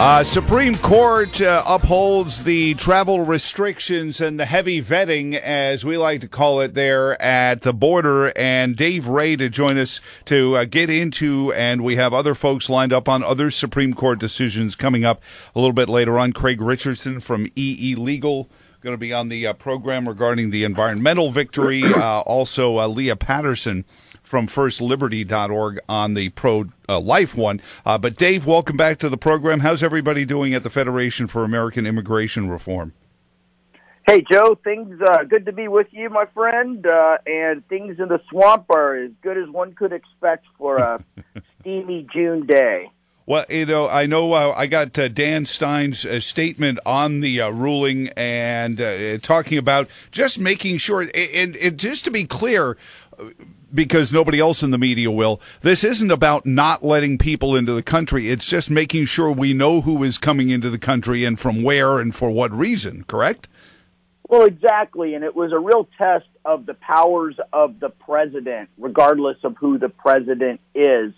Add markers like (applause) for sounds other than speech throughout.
Uh, Supreme Court uh, upholds the travel restrictions and the heavy vetting, as we like to call it, there at the border. And Dave Ray to join us to uh, get into, and we have other folks lined up on other Supreme Court decisions coming up a little bit later on. Craig Richardson from EE Legal going to be on the uh, program regarding the environmental victory. (clears throat) Uh, also, uh, Leah Patterson from firstliberty.org on the pro uh, life one. Uh, but Dave, welcome back to the program. How's everybody doing at the Federation for American Immigration Reform? Hey Joe, things uh, good to be with you, my friend. Uh, and things in the swamp are as good as one could expect for a (laughs) steamy June day. Well, you know, I know uh, I got uh, Dan Stein's uh, statement on the uh, ruling and uh, talking about just making sure, and, and, just to be clear, because nobody else in the media will, this isn't about not letting people into the country. It's just making sure we know who is coming into the country and from where and for what reason, correct? Well, exactly. And it was a real test of the powers of the president, regardless of who the president is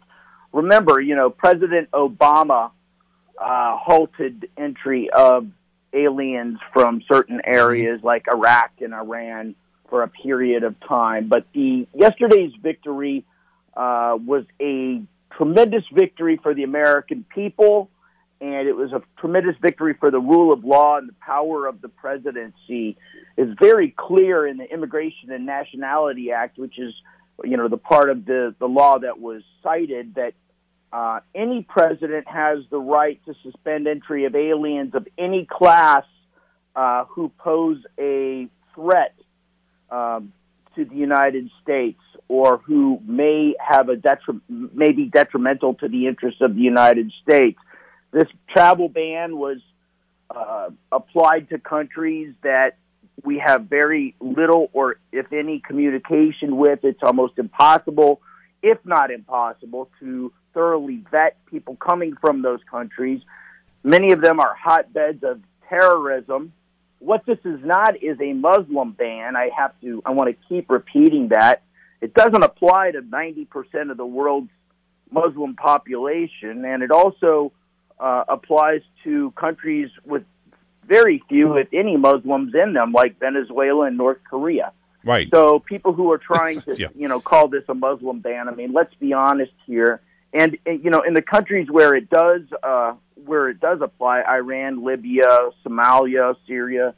remember, you know, President Obama uh, halted entry of aliens from certain areas like Iraq and Iran for a period of time. But the yesterday's victory uh, was a tremendous victory for the American people, and it was a tremendous victory for the rule of law and the power of the presidency. Is very clear in the Immigration and Nationality Act, which is you know, the part of the, the law that was cited that uh, any president has the right to suspend entry of aliens of any class uh, who pose a threat um, to the United States or who may have a detri- may be detrimental to the interests of the United States. This travel ban was uh, applied to countries that we have very little or if any communication with. It's almost impossible, if not impossible, to thoroughly vet people coming from those countries. Many of them are hotbeds of terrorism. What this is not is a Muslim ban. I have to, I want to keep repeating that. It doesn't apply to 90% of the world's Muslim population, and it also uh, applies to countries with very few, if any, Muslims in them, like Venezuela and North Korea. Right. So people who are trying to, yeah. you know, call this a Muslim ban, I mean, let's be honest here. And, and you know, in the countries where it does, uh, where it does apply, Iran, Libya, Somalia, Syria,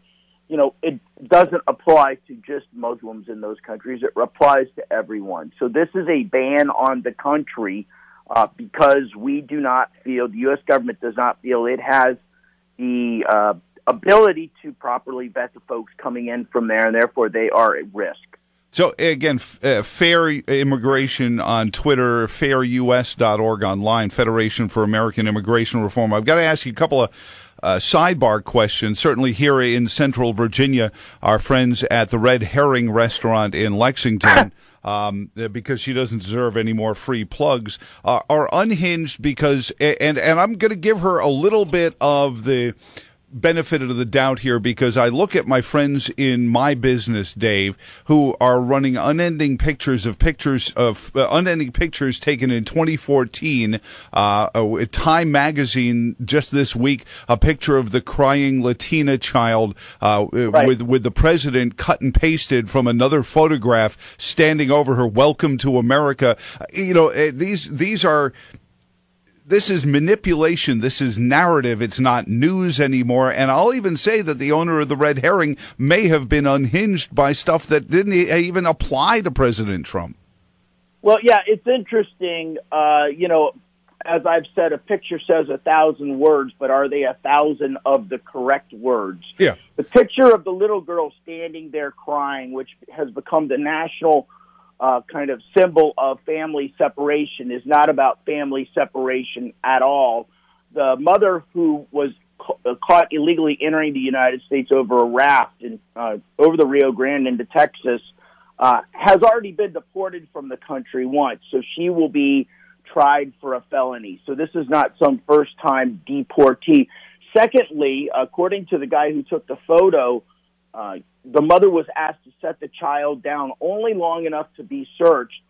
you know, it doesn't apply to just Muslims in those countries. It applies to everyone. So this is a ban on the country uh, because we do not feel the U.S. government does not feel it has the uh, ability to properly vet the folks coming in from there, and therefore they are at risk. So again, uh, fair immigration on Twitter, fairus.org online, Federation for American Immigration Reform. I've got to ask you a couple of uh, sidebar questions. Certainly here in Central Virginia, our friends at the Red Herring Restaurant in Lexington. (coughs) Um, because she doesn't deserve any more free plugs, uh, are unhinged because, and and I'm going to give her a little bit of the benefit of the doubt here because I look at my friends in my business, Dave, who are running unending pictures of pictures of uh, unending pictures taken in 2014. Uh, uh, Time magazine just this week, a picture of the crying Latina child uh, right. with with the president cut and pasted from another photograph standing over her. Welcome to America. You know uh, these these are this is manipulation. This is narrative. It's not news anymore. And I'll even say that the owner of the red herring may have been unhinged by stuff that didn't even apply to President Trump. Well, yeah, it's interesting. Uh, you know, as I've said, a picture says a thousand words, but are they a thousand of the correct words? Yeah. The picture of the little girl standing there crying, which has become the national uh, kind of symbol of family separation is not about family separation at all. The mother who was ca- caught illegally entering the United States over a raft in, uh, over the Rio Grande into Texas uh, has already been deported from the country once, so she will be tried for a felony. So this is not some first time deportee. Secondly, according to the guy who took the photo, uh, the mother was asked to set the child down only long enough to be searched.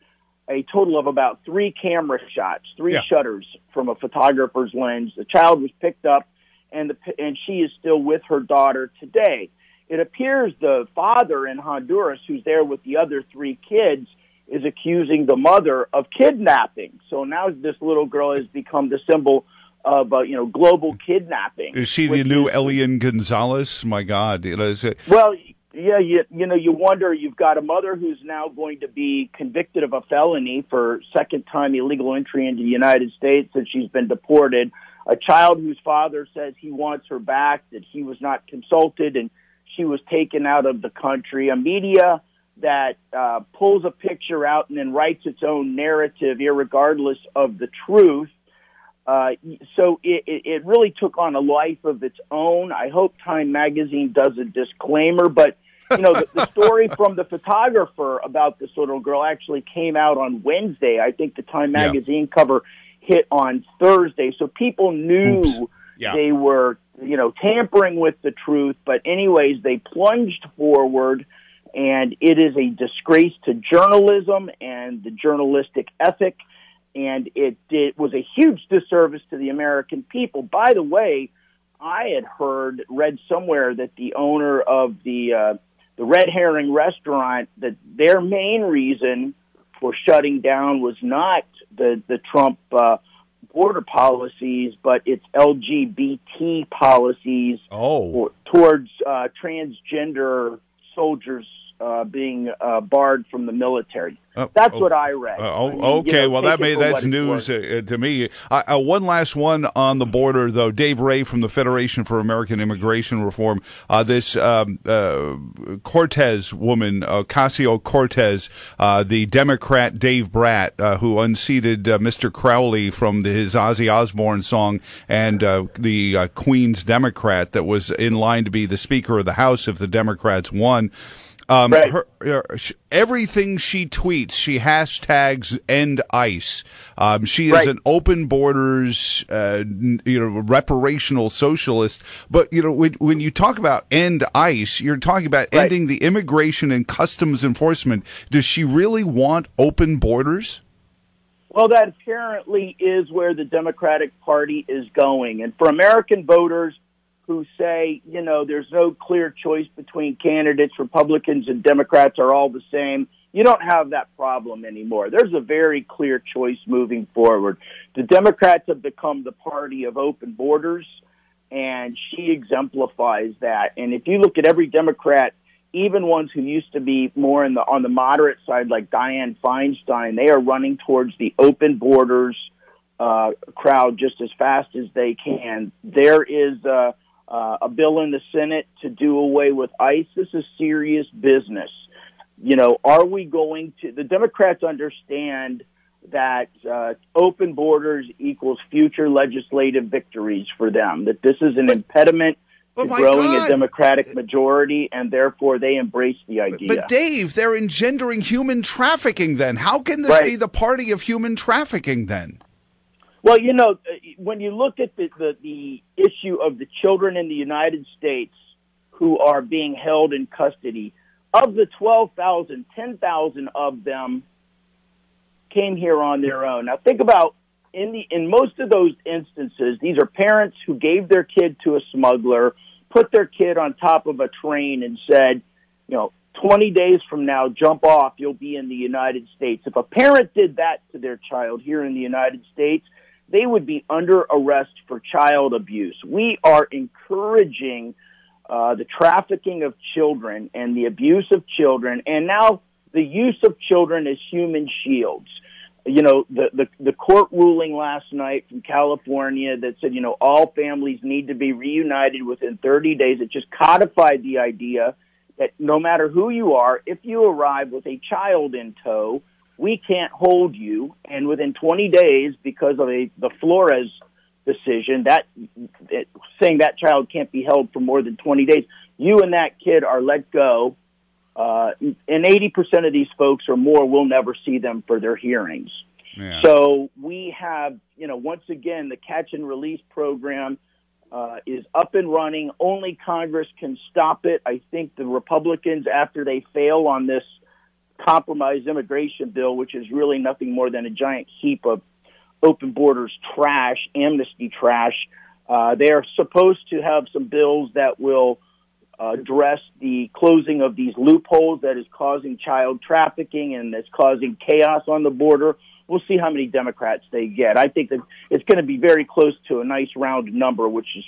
a total of about three camera shots, three Yeah. shutters from a photographer's lens. The child was picked up, and the and she is still with her daughter today. It appears the father in Honduras, who's there with the other three kids, is accusing the mother of kidnapping. So now this little girl has become the symbol of uh, you know global kidnapping. Is she the new is- Elian Gonzalez? My God, you know, is it, well, yeah, you, you know, you wonder. You've got a mother who's now going to be convicted of a felony for second time illegal entry into the United States since she's been deported. A child whose father says he wants her back, that he was not consulted, and she was taken out of the country. A media that uh, pulls a picture out and then writes its own narrative, irregardless of the truth. Uh, so it, it, really took on a life of its own. I hope Time Magazine does a disclaimer, but you know the, the story (laughs) from the photographer about this little girl actually came out on Wednesday. I think the Time Yeah. Magazine cover hit on Thursday, so people knew Yeah. they were you know tampering with the truth. But anyways, they plunged forward. And it is a disgrace to journalism and the journalistic ethic and it, it was a huge disservice to the American people. By the way, I had heard, read somewhere that the owner of the uh, the Red Herring restaurant that their main reason for shutting down was not the the Trump uh, border policies, but its LGBT policies oh, for, towards uh, transgender soldiers uh, being uh, barred from the military. Oh, That's oh. what I read. Uh, I oh, mean, you okay. know, well, that may that's news uh, to me. Uh, uh, one last one on the border, though. Dave Ray from the Federation for American Immigration Reform. Uh, this um, uh, Cortez woman, uh, Casio Cortez, uh, the Democrat Dave Bratt, uh, who unseated uh, Mr. Crowley from the, his Ozzy Osbourne song, and uh, the uh, Queen's Democrat that was in line to be the Speaker of the House if the Democrats won. Um, Right. her, uh, sh- everything she tweets, she hashtags end ICE. Um, she is Right. an open borders, uh, you know, reparational socialist. But you know, when, when you talk about end ICE, you're talking about Right. ending the immigration and customs enforcement. Does she really want open borders? Well, that apparently is where the Democratic Party is going. And for American voters who say, you know, there's no clear choice between candidates, Republicans and Democrats are all the same, you don't have that problem anymore. There's a very clear choice moving forward. The Democrats have become the party of open borders, and she exemplifies that. And if you look at every Democrat, even ones who used to be more in the on the moderate side, like Dianne Feinstein, they are running towards the open borders uh, crowd just as fast as they can. There is uh, uh, a bill in the Senate to do away with ICE. This is serious business. You know, are we going to? The Democrats understand that uh, open borders equals future legislative victories for them. That this is an impediment Oh to growing God. a Democratic majority, and therefore they embrace the idea. But Dave, they're engendering human trafficking. Then how can this Right. be the party of human trafficking? Then Well, you know, when you look at the, the, the issue of the children in the United States who are being held in custody, of the 12,000, 10,000 of them came here on their own. Now think about in the in most of those instances, these are parents who gave their kid to a smuggler, put their kid on top of a train and said, you know, 20 days from now, jump off, you'll be in the United States. If a parent did that to their child here in the United States, they would be under arrest for child abuse. We are encouraging uh, the trafficking of children and the abuse of children, and now the use of children as human shields. You know, the, the, the court ruling last night from California that said, you know, all families need to be reunited within 30 days. It just codified the idea that no matter who you are, if you arrive with a child in tow, we can't hold you. And within 20 days, because of a, the Flores decision, that it, saying that child can't be held for more than 20 days, you and that kid are let go. Uh, and 80% of these folks or more will never see them for their hearings. Yeah. So we have, you know, once again, the catch and release program uh, is up and running. Only Congress can stop it. I think the Republicans, after they fail on this compromise immigration bill, which is really nothing more than a giant heap of open borders trash, amnesty trash. Uh, they are supposed to have some bills that will address the closing of these loopholes that is causing child trafficking and that's causing chaos on the border. We'll see how many Democrats they get. I think that it's going to be very close to a nice round number, which is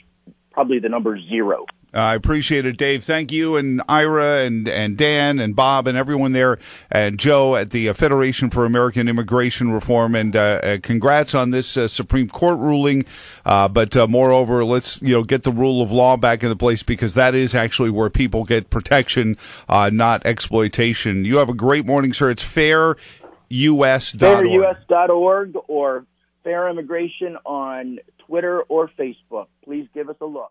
probably the number zero. I appreciate it, Dave. Thank you, and Ira, and and Dan, and Bob, and everyone there, and Joe at the uh, Federation for American Immigration Reform. And uh, uh, congrats on this uh, Supreme Court ruling. Uh, but uh, moreover, let's you know get the rule of law back into place because that is actually where people get protection, not exploitation. You have a great morning, sir. It's fairus.org. Fairus.org or Fair Immigration on Twitter or Facebook. Please give us a look.